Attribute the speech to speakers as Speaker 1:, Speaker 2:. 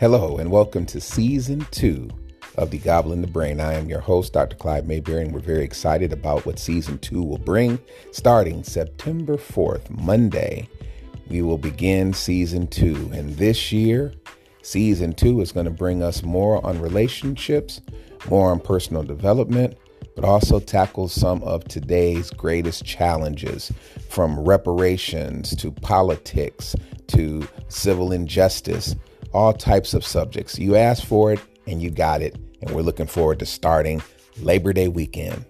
Speaker 1: Hello, and welcome to season two of The Gobbling the Brain. I am your host, Dr. Clyde Mayberry, and we're very excited about what season two will bring. Starting September 4th, Monday, we will begin season two. And this year, season two is going to bring us more on relationships, more on personal development, but also tackle some of today's greatest challenges from reparations to politics to civil injustice all types of subjects. You asked for it and you got it. And we're looking forward to starting Labor Day weekend.